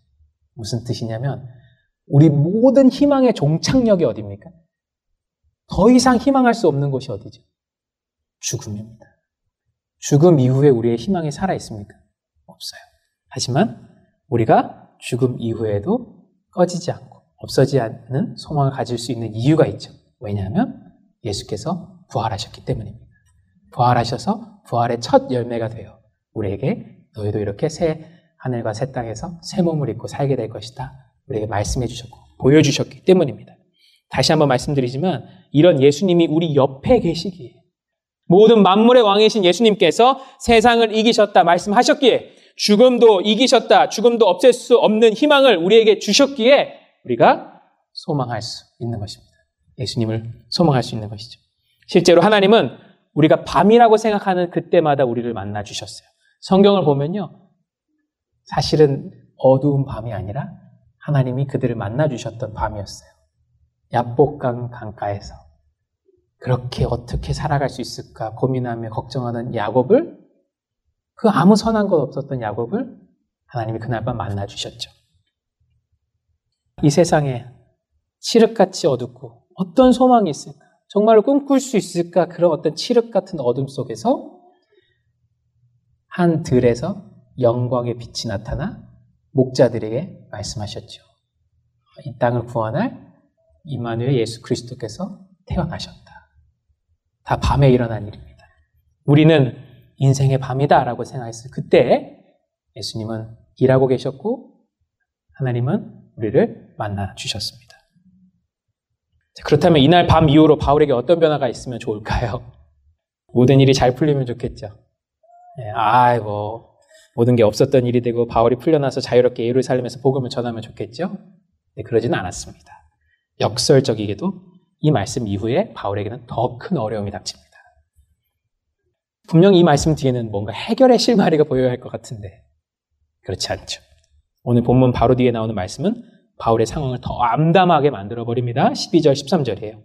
무슨 뜻이냐면, 우리 모든 희망의 종착역이 어디입니까? 더 이상 희망할 수 없는 곳이 어디죠? 죽음입니다. 죽음 이후에 우리의 희망이 살아 있습니까? 없어요. 하지만 우리가 죽음 이후에도 꺼지지 않고 없어지지 않는 소망을 가질 수 있는 이유가 있죠. 왜냐하면 예수께서 부활하셨기 때문입니다. 부활하셔서 부활의 첫 열매가 되어 우리에게 너희도 이렇게 새 하늘과 새 땅에서 새 몸을 입고 살게 될 것이다. 우리에게 말씀해 주셨고 보여주셨기 때문입니다. 다시 한번 말씀드리지만 이런 예수님이 우리 옆에 계시기에 모든 만물의 왕이신 예수님께서 세상을 이기셨다 말씀하셨기에 죽음도 이기셨다 죽음도 없앨 수 없는 희망을 우리에게 주셨기에 우리가 소망할 수 있는 것입니다. 예수님을 소망할 수 있는 것이죠. 실제로 하나님은 우리가 밤이라고 생각하는 그때마다 우리를 만나 주셨어요. 성경을 보면요. 사실은 어두운 밤이 아니라 하나님이 그들을 만나 주셨던 밤이었어요. 야복강 강가에서 그렇게 어떻게 살아갈 수 있을까 고민하며 걱정하는 야곱을 그 아무 선한 것 없었던 야곱을 하나님이 그날 밤 만나 주셨죠. 이 세상에 칠흑같이 어둡고 어떤 소망이 있을까? 정말로 꿈꿀 수 있을까? 그런 어떤 칠흑 같은 어둠 속에서 한 들에서 영광의 빛이 나타나 목자들에게 말씀하셨죠. 이 땅을 구원할 이마누엘 예수 그리스도께서 태어나셨다. 다 밤에 일어난 일입니다. 우리는 인생의 밤이다라고 생각했어요. 그때 예수님은 일하고 계셨고 하나님은 우리를 만나 주셨습니다. 그렇다면 이날 밤 이후로 바울에게 어떤 변화가 있으면 좋을까요? 모든 일이 잘 풀리면 좋겠죠. 네, 아이고 모든 게 없었던 일이 되고 바울이 풀려나서 자유롭게 예루살렘에서 복음을 전하면 좋겠죠. 네, 그러지는 않았습니다. 역설적이게도 이 말씀 이후에 바울에게는 더 큰 어려움이 닥칩니다. 분명 이 말씀 뒤에는 뭔가 해결의 실마리가 보여야 할 것 같은데 그렇지 않죠. 오늘 본문 바로 뒤에 나오는 말씀은 바울의 상황을 더 암담하게 만들어 버립니다. 12절 13절이에요.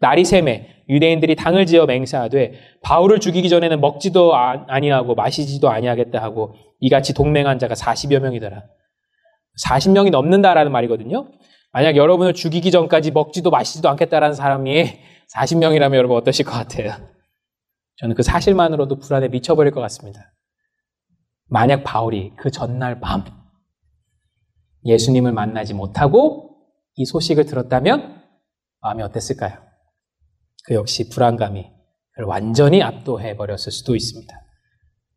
날이 샘에 유대인들이 당을 지어 맹세하되 바울을 죽이기 전에는 먹지도 아, 아니하고 마시지도 아니하겠다 하고 이같이 동맹한 자가 40여 명이더라. 40명이 넘는다라는 말이거든요. 만약 여러분을 죽이기 전까지 먹지도 마시지도 않겠다라는 사람이 40명이라면 여러분 어떠실 것 같아요? 저는 그 사실만으로도 불안에 미쳐버릴 것 같습니다. 만약 바울이 그 전날 밤 예수님을 만나지 못하고 이 소식을 들었다면 마음이 어땠을까요? 그 역시 불안감이 그를 완전히 압도해 버렸을 수도 있습니다.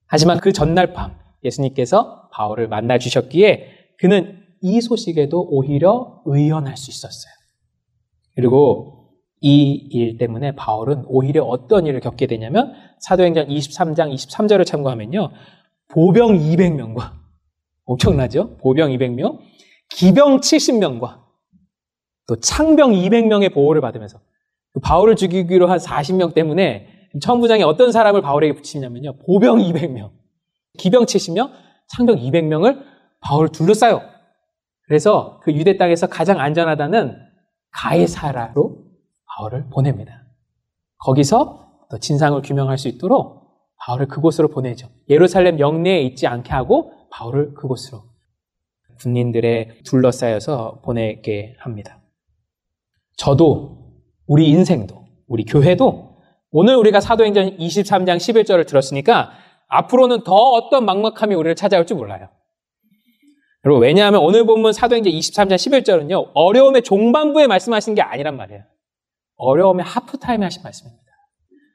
하지만 그 전날 밤 예수님께서 바울을 만나 주셨기에 그는 이 소식에도 오히려 의연할 수 있었어요. 그리고 이 일 때문에 바울은 오히려 어떤 일을 겪게 되냐면 사도행전 23장 23절을 참고하면요. 보병 200명과 엄청나죠? 보병 200명, 기병 70명과 또 창병 200명의 보호를 받으면서 그 바울을 죽이기로 한 40명 때문에 천부장이 어떤 사람을 바울에게 붙이냐면요. 보병 200명, 기병 70명, 창병 200명을 바울을 둘러싸요. 그래서 그 유대 땅에서 가장 안전하다는 가해사라로 바울을 보냅니다. 거기서 또 진상을 규명할 수 있도록 바울을 그곳으로 보내죠. 예루살렘 영내에 있지 않게 하고 바울을 그곳으로 군인들의 둘러싸여서 보내게 합니다. 저도 우리 인생도 우리 교회도 오늘 우리가 사도행전 23장 11절을 들었으니까 앞으로는 더 어떤 막막함이 우리를 찾아올지 몰라요. 여러분 왜냐하면 오늘 본문 사도행전 23장 11절은요 어려움의 종반부에 말씀하신 게 아니란 말이에요. 어려움의 하프타임에 하신 말씀입니다.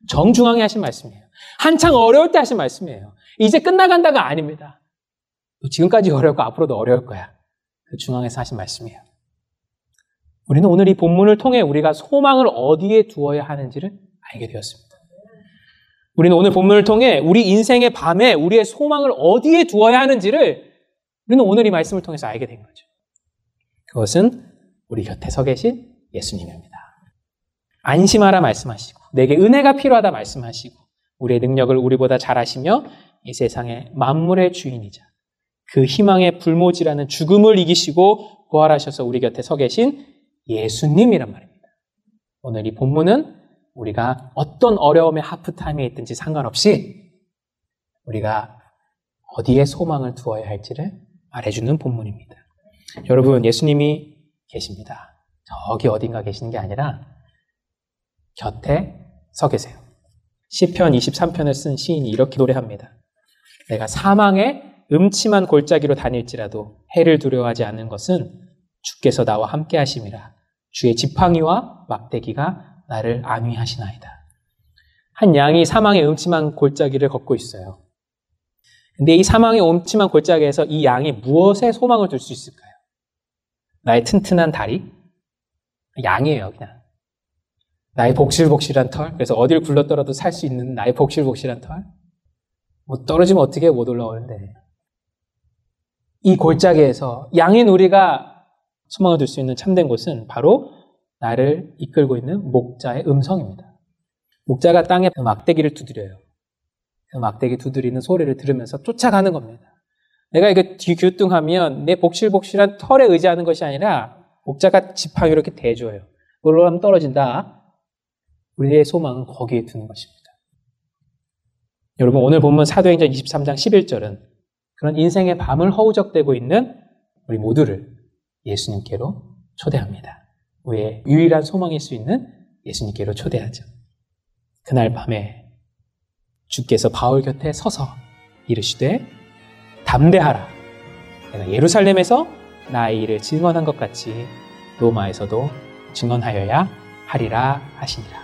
정중앙에 하신 말씀이에요. 한창 어려울 때 하신 말씀이에요. 이제 끝나간다가 아닙니다. 지금까지 어려웠고 앞으로도 어려울 거야. 그 중앙에서 하신 말씀이에요. 우리는 오늘 이 본문을 통해 우리가 소망을 어디에 두어야 하는지를 알게 되었습니다. 우리는 오늘 본문을 통해 우리 인생의 밤에 우리의 소망을 어디에 두어야 하는지를 우리는 오늘 이 말씀을 통해서 알게 된 거죠. 그것은 우리 곁에 서 계신 예수님입니다. 안심하라 말씀하시고 내게 은혜가 필요하다 말씀하시고 우리의 능력을 우리보다 잘하시며 이 세상의 만물의 주인이자 그 희망의 불모지라는 죽음을 이기시고 부활하셔서 우리 곁에 서 계신 예수님이란 말입니다. 오늘 이 본문은 우리가 어떤 어려움의 하프타임에 있든지 상관없이 우리가 어디에 소망을 두어야 할지를 말해주는 본문입니다. 여러분, 예수님이 계십니다. 저기 어딘가 계시는 게 아니라 곁에 서 계세요. 시편 23편을 쓴 시인이 이렇게 노래합니다. 내가 사망의 음침한 골짜기로 다닐지라도 해를 두려워하지 않는 것은 주께서 나와 함께 하심이라. 주의 지팡이와 막대기가 나를 안위하시나이다. 한 양이 사망의 음침한 골짜기를 걷고 있어요. 근데 이 사망의 음침한 골짜기에서 이 양이 무엇에 소망을 둘 수 있을까요? 나의 튼튼한 다리? 양이에요, 그냥. 나의 복실복실한 털? 그래서 어딜 굴렀더라도 살 수 있는 나의 복실복실한 털? 뭐 떨어지면 어떻게 못 올라오는데. 이 골짜기에서 양인 우리가 소망을 둘 수 있는 참된 곳은 바로 나를 이끌고 있는 목자의 음성입니다. 목자가 땅에 그 막대기를 두드려요. 그 막대기 두드리는 소리를 들으면서 쫓아가는 겁니다. 내가 이거 뒤규뚱하면 내 복실복실한 털에 의지하는 것이 아니라 목자가 지팡이 이렇게 대줘요. 그걸로 하면 떨어진다. 우리의 소망은 거기에 두는 것입니다. 여러분 오늘 본문 사도행전 23장 11절은 그런 인생의 밤을 허우적대고 있는 우리 모두를 예수님께로 초대합니다. 우리의 유일한 소망일 수 있는 예수님께로 초대하죠. 그날 밤에 주께서 바울 곁에 서서 이르시되 담대하라. 내가 예루살렘에서 나의 일을 증언한 것 같이 로마에서도 증언하여야 하리라 하시니라.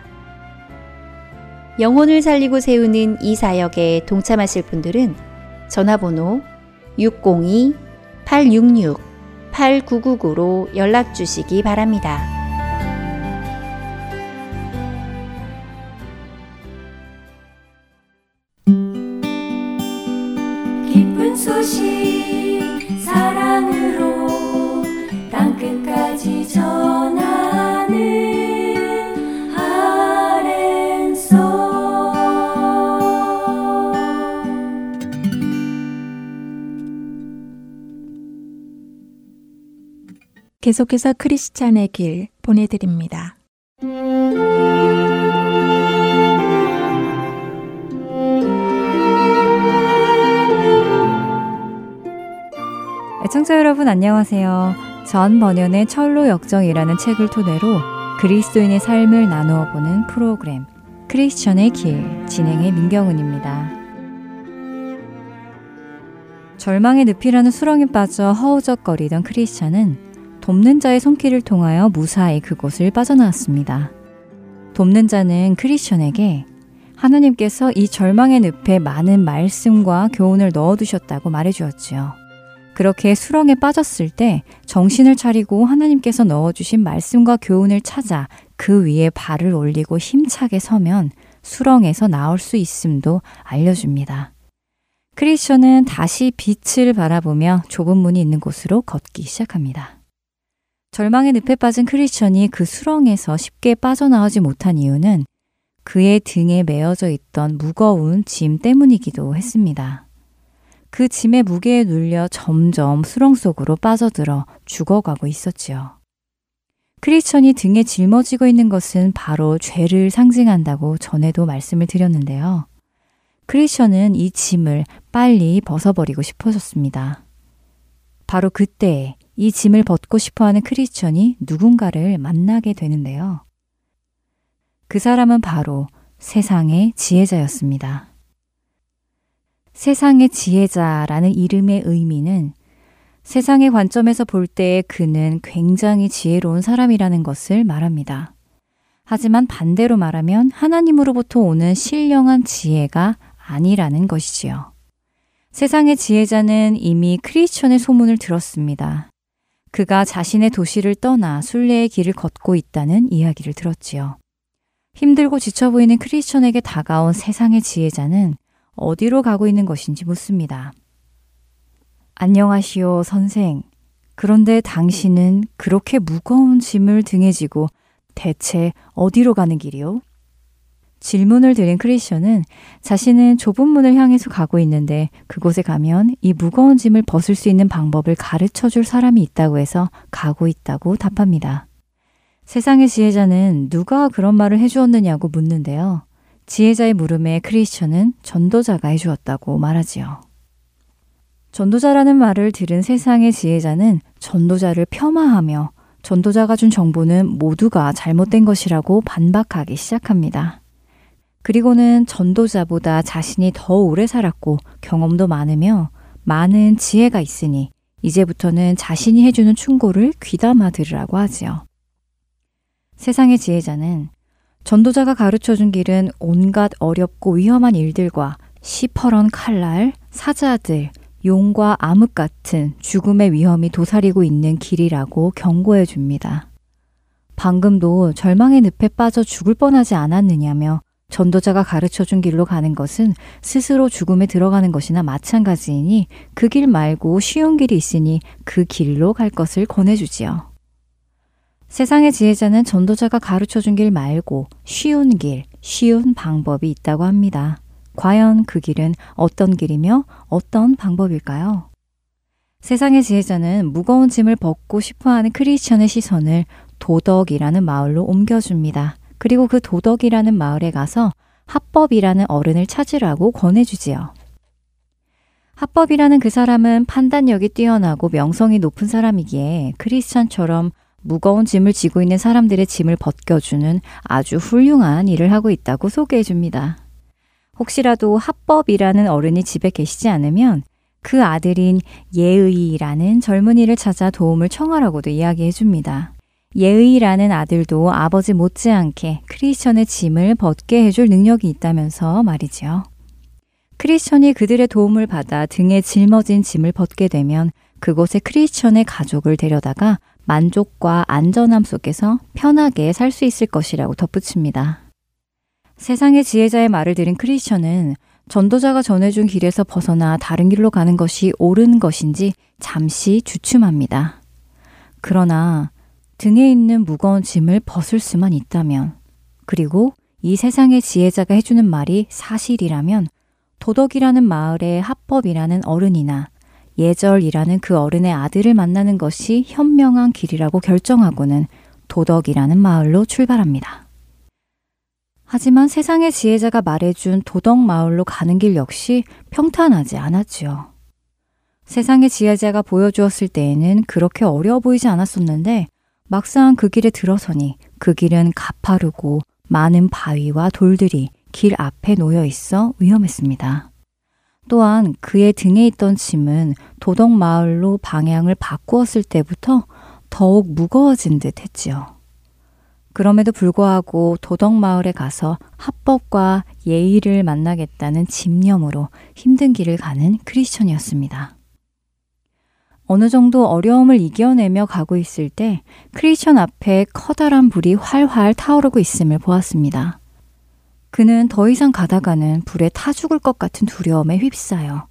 영혼을 살리고 세우는 이 사역에 동참하실 분들은 전화번호 602-866-8999로 연락 주시기 바랍니다. 계속해서 크리스찬의 길 보내드립니다. 애청자 여러분 안녕하세요. 전 번연의 철로 역정이라는 책을 토대로 그리스도인의 삶을 나누어 보는 프로그램 크리스천의 길 진행의 민경은입니다. 절망의 늪이라는 수렁에 빠져 허우적거리던 크리스천은 돕는 자의 손길을 통하여 무사히 그곳을 빠져나왔습니다. 돕는 자는 크리스천에게 하나님께서 이 절망의 늪에 많은 말씀과 교훈을 넣어두셨다고 말해주었지요. 그렇게 수렁에 빠졌을 때 정신을 차리고 하나님께서 넣어주신 말씀과 교훈을 찾아 그 위에 발을 올리고 힘차게 서면 수렁에서 나올 수 있음도 알려줍니다. 크리스천은 다시 빛을 바라보며 좁은 문이 있는 곳으로 걷기 시작합니다. 절망의 늪에 빠진 크리스천이 그 수렁에서 쉽게 빠져나오지 못한 이유는 그의 등에 메어져 있던 무거운 짐 때문이기도 했습니다. 그 짐의 무게에 눌려 점점 수렁 속으로 빠져들어 죽어가고 있었지요. 크리스천이 등에 짊어지고 있는 것은 바로 죄를 상징한다고 전에도 말씀을 드렸는데요. 크리스천은 이 짐을 빨리 벗어버리고 싶어졌습니다. 바로 그때에 이 짐을 벗고 싶어 하는 크리스천이 누군가를 만나게 되는데요. 그 사람은 바로 세상의 지혜자였습니다. 세상의 지혜자라는 이름의 의미는 세상의 관점에서 볼 때에 그는 굉장히 지혜로운 사람이라는 것을 말합니다. 하지만 반대로 말하면 하나님으로부터 오는 신령한 지혜가 아니라는 것이지요. 세상의 지혜자는 이미 크리스천의 소문을 들었습니다. 그가 자신의 도시를 떠나 순례의 길을 걷고 있다는 이야기를 들었지요. 힘들고 지쳐 보이는 크리스천에게 다가온 세상의 지혜자는 어디로 가고 있는 것인지 묻습니다. 안녕하시오, 선생. 그런데 당신은 그렇게 무거운 짐을 등에 지고 대체 어디로 가는 길이요? 질문을 드린 크리스천은 자신은 좁은 문을 향해서 가고 있는데 그곳에 가면 이 무거운 짐을 벗을 수 있는 방법을 가르쳐 줄 사람이 있다고 해서 가고 있다고 답합니다. 세상의 지혜자는 누가 그런 말을 해주었느냐고 묻는데요. 지혜자의 물음에 크리스천은 전도자가 해주었다고 말하지요. 전도자라는 말을 들은 세상의 지혜자는 전도자를 폄하하며 전도자가 준 정보는 모두가 잘못된 것이라고 반박하기 시작합니다. 그리고는 전도자보다 자신이 더 오래 살았고 경험도 많으며 많은 지혜가 있으니 이제부터는 자신이 해주는 충고를 귀담아 들으라고 하지요. 세상의 지혜자는 전도자가 가르쳐 준 길은 온갖 어렵고 위험한 일들과 시퍼런 칼날, 사자들, 용과 암흑 같은 죽음의 위험이 도사리고 있는 길이라고 경고해 줍니다. 방금도 절망의 늪에 빠져 죽을 뻔하지 않았느냐며 전도자가 가르쳐 준 길로 가는 것은 스스로 죽음에 들어가는 것이나 마찬가지이니 그 길 말고 쉬운 길이 있으니 그 길로 갈 것을 권해주지요. 세상의 지혜자는 전도자가 가르쳐 준 길 말고 쉬운 길, 쉬운 방법이 있다고 합니다. 과연 그 길은 어떤 길이며 어떤 방법일까요? 세상의 지혜자는 무거운 짐을 벗고 싶어 하는 크리스천의 시선을 도덕이라는 마을로 옮겨줍니다. 그리고 그 도덕이라는 마을에 가서 합법이라는 어른을 찾으라고 권해주지요. 합법이라는 그 사람은 판단력이 뛰어나고 명성이 높은 사람이기에 크리스찬처럼 무거운 짐을 지고 있는 사람들의 짐을 벗겨주는 아주 훌륭한 일을 하고 있다고 소개해 줍니다. 혹시라도 합법이라는 어른이 집에 계시지 않으면 그 아들인 예의라는 젊은이를 찾아 도움을 청하라고도 이야기해 줍니다. 예의라는 아들도 아버지 못지않게 크리스천의 짐을 벗게 해줄 능력이 있다면서 말이지요. 크리스천이 그들의 도움을 받아 등에 짊어진 짐을 벗게 되면 그곳에 크리스천의 가족을 데려다가 만족과 안전함 속에서 편하게 살 수 있을 것이라고 덧붙입니다. 세상의 지혜자의 말을 들은 크리스천은 전도자가 전해준 길에서 벗어나 다른 길로 가는 것이 옳은 것인지 잠시 주춤합니다. 그러나 등에 있는 무거운 짐을 벗을 수만 있다면, 그리고 이 세상의 지혜자가 해주는 말이 사실이라면, 도덕이라는 마을의 합법이라는 어른이나 예절이라는 그 어른의 아들을 만나는 것이 현명한 길이라고 결정하고는 도덕이라는 마을로 출발합니다. 하지만 세상의 지혜자가 말해준 도덕 마을로 가는 길 역시 평탄하지 않았지요. 세상의 지혜자가 보여주었을 때에는 그렇게 어려워 보이지 않았었는데 막상 그 길에 들어서니 그 길은 가파르고 많은 바위와 돌들이 길 앞에 놓여 있어 위험했습니다. 또한 그의 등에 있던 짐은 도덕 마을로 방향을 바꾸었을 때부터 더욱 무거워진 듯 했지요. 그럼에도 불구하고 도덕 마을에 가서 합법과 예의를 만나겠다는 집념으로 힘든 길을 가는 크리스천이었습니다. 어느 정도 어려움을 이겨내며 가고 있을 때 크리스천 앞에 커다란 불이 활활 타오르고 있음을 보았습니다. 그는 더 이상 가다가는 불에 타 죽을 것 같은 두려움에 휩싸여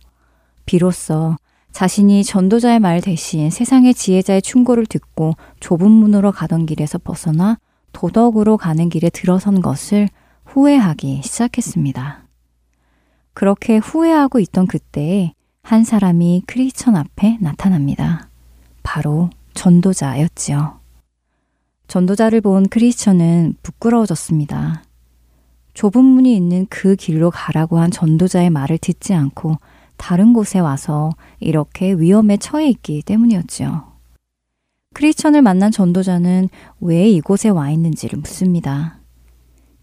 비로소 자신이 전도자의 말 대신 세상의 지혜자의 충고를 듣고 좁은 문으로 가던 길에서 벗어나 도덕으로 가는 길에 들어선 것을 후회하기 시작했습니다. 그렇게 후회하고 있던 그때에 한 사람이 크리스천 앞에 나타납니다. 바로 전도자였지요. 전도자를 본 크리스천은 부끄러워졌습니다. 좁은 문이 있는 그 길로 가라고 한 전도자의 말을 듣지 않고 다른 곳에 와서 이렇게 위험에 처해 있기 때문이었지요. 크리스천을 만난 전도자는 왜 이곳에 와 있는지를 묻습니다.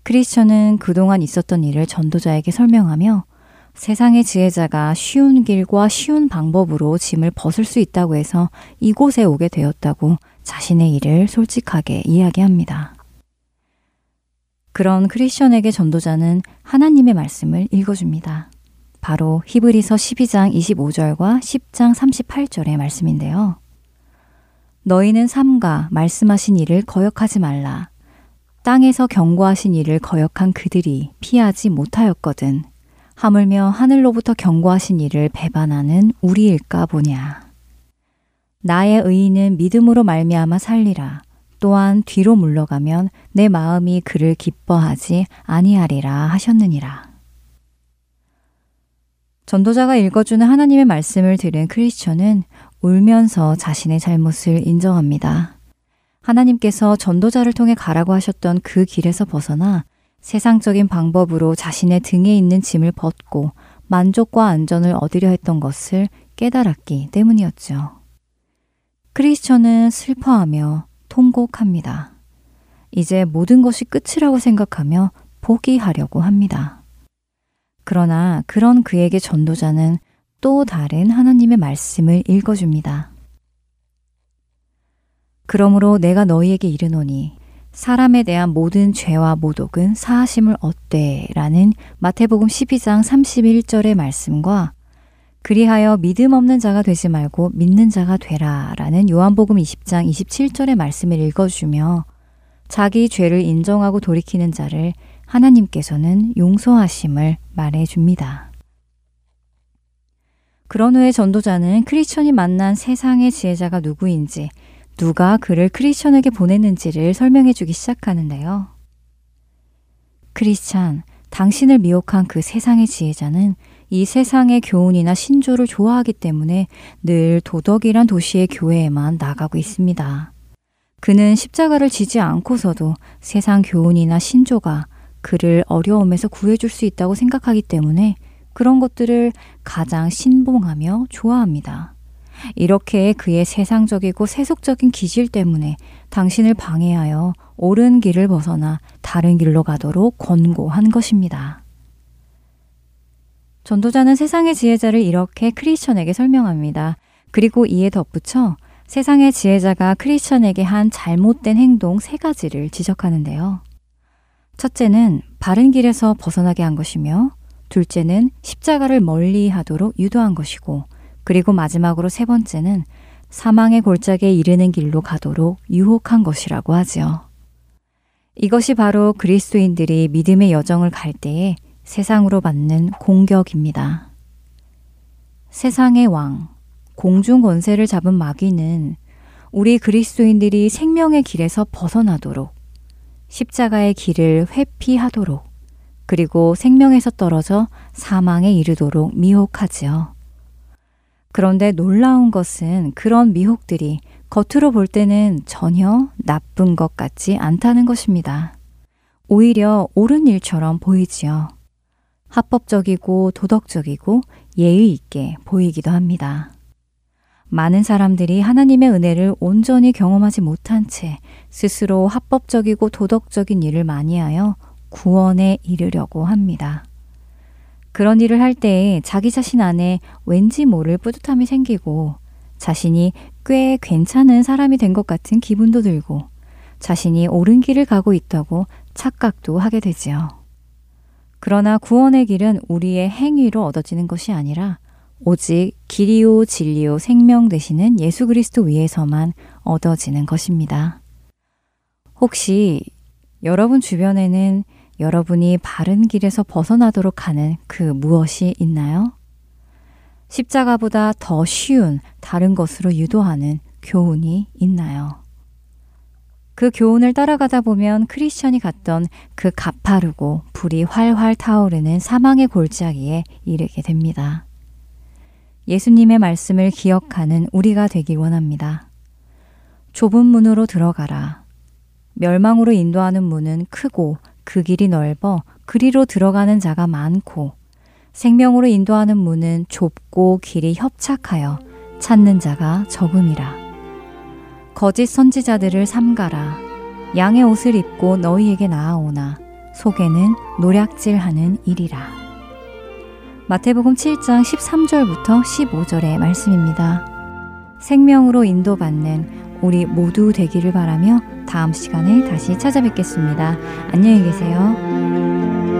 크리스천은 그동안 있었던 일을 전도자에게 설명하며 세상의 지혜자가 쉬운 길과 쉬운 방법으로 짐을 벗을 수 있다고 해서 이곳에 오게 되었다고 자신의 일을 솔직하게 이야기합니다. 그런 크리스천에게 전도자는 하나님의 말씀을 읽어줍니다. 바로 히브리서 12장 25절과 10장 38절의 말씀인데요. 너희는 삼가 말씀하신 일을 거역하지 말라. 땅에서 경고하신 일을 거역한 그들이 피하지 못하였거든. 하물며 하늘로부터 경고하신 이를 배반하는 우리일까 보냐. 나의 의인은 믿음으로 말미암아 살리라. 또한 뒤로 물러가면 내 마음이 그를 기뻐하지 아니하리라 하셨느니라. 전도자가 읽어주는 하나님의 말씀을 들은 크리스천은 울면서 자신의 잘못을 인정합니다. 하나님께서 전도자를 통해 가라고 하셨던 그 길에서 벗어나 세상적인 방법으로 자신의 등에 있는 짐을 벗고 만족과 안전을 얻으려 했던 것을 깨달았기 때문이었죠. 크리스천은 슬퍼하며 통곡합니다. 이제 모든 것이 끝이라고 생각하며 포기하려고 합니다. 그러나 그런 그에게 전도자는 또 다른 하나님의 말씀을 읽어줍니다. 그러므로 내가 너희에게 이르노니 사람에 대한 모든 죄와 모독은 사하심을 얻되 라는 마태복음 12장 31절의 말씀과 그리하여 믿음 없는 자가 되지 말고 믿는 자가 되라 라는 요한복음 20장 27절의 말씀을 읽어주며 자기 죄를 인정하고 돌이키는 자를 하나님께서는 용서하심을 말해 줍니다. 그런 후에 전도자는 크리스천이 만난 세상의 지혜자가 누구인지 누가 그를 크리스천에게 보냈는지를 설명해 주기 시작하는데요. 크리스천, 당신을 미혹한 그 세상의 지혜자는 이 세상의 교훈이나 신조를 좋아하기 때문에 늘 도덕이란 도시의 교회에만 나가고 있습니다. 그는 십자가를 지지 않고서도 세상 교훈이나 신조가 그를 어려움에서 구해줄 수 있다고 생각하기 때문에 그런 것들을 가장 신봉하며 좋아합니다. 이렇게 그의 세상적이고 세속적인 기질 때문에 당신을 방해하여 옳은 길을 벗어나 다른 길로 가도록 권고한 것입니다. 전도자는 세상의 지혜자를 이렇게 크리스천에게 설명합니다. 그리고 이에 덧붙여 세상의 지혜자가 크리스천에게 한 잘못된 행동 세 가지를 지적하는데요. 첫째는 바른 길에서 벗어나게 한 것이며, 둘째는 십자가를 멀리 하도록 유도한 것이고, 그리고 마지막으로 세 번째는 사망의 골짜기에 이르는 길로 가도록 유혹한 것이라고 하지요. 이것이 바로 그리스도인들이 믿음의 여정을 갈 때에 세상으로 받는 공격입니다. 세상의 왕, 공중 권세를 잡은 마귀는 우리 그리스도인들이 생명의 길에서 벗어나도록 십자가의 길을 회피하도록 그리고 생명에서 떨어져 사망에 이르도록 미혹하지요. 그런데 놀라운 것은 그런 미혹들이 겉으로 볼 때는 전혀 나쁜 것 같지 않다는 것입니다. 오히려 옳은 일처럼 보이지요. 합법적이고 도덕적이고 예의 있게 보이기도 합니다. 많은 사람들이 하나님의 은혜를 온전히 경험하지 못한 채 스스로 합법적이고 도덕적인 일을 많이 하여 구원에 이르려고 합니다. 그런 일을 할때 자기 자신 안에 왠지 모를 뿌듯함이 생기고 자신이 꽤 괜찮은 사람이 된 것 같은 기분도 들고 자신이 옳은 길을 가고 있다고 착각도 하게 되지요. 그러나 구원의 길은 우리의 행위로 얻어지는 것이 아니라 오직 길이요 진리요 생명 되시는 예수 그리스도 위에서만 얻어지는 것입니다. 혹시 여러분 주변에는 여러분이 바른 길에서 벗어나도록 하는 그 무엇이 있나요? 십자가보다 더 쉬운 다른 것으로 유도하는 교훈이 있나요? 그 교훈을 따라가다 보면 크리스천이 갔던 그 가파르고 불이 활활 타오르는 사망의 골짜기에 이르게 됩니다. 예수님의 말씀을 기억하는 우리가 되길 원합니다. 좁은 문으로 들어가라. 멸망으로 인도하는 문은 크고 그 길이 넓어 그리로 들어가는 자가 많고 생명으로 인도하는 문은 좁고 길이 협착하여 찾는 자가 적음이라. 거짓 선지자들을 삼가라. 양의 옷을 입고 너희에게 나아오나 속에는 노략질하는 일이라. 마태복음 7장 13절부터 15절의 말씀입니다. 생명으로 인도받는 우리 모두 되기를 바라며 다음 시간에 다시 찾아뵙겠습니다. 안녕히 계세요.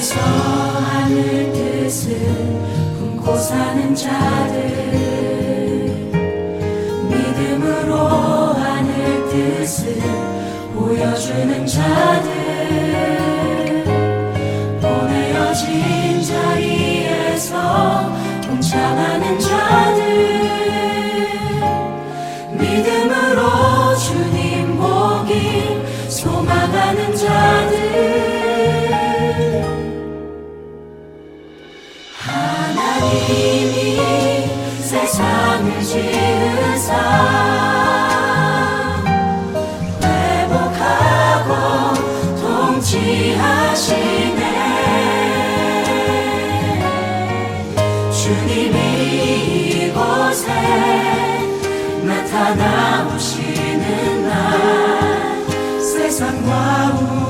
땅에서 하늘 뜻을 품고 사는 자들. 믿음으로 하늘 뜻을 보여주는 자들. 보내어진 자리에서 동참하는 자들. 믿음으로 주님 보길 소망하는 자 하나님이 세상을 지으사 회복하고 통치하시네. 주님이 이곳에 나타나오시는 날 세상과 우리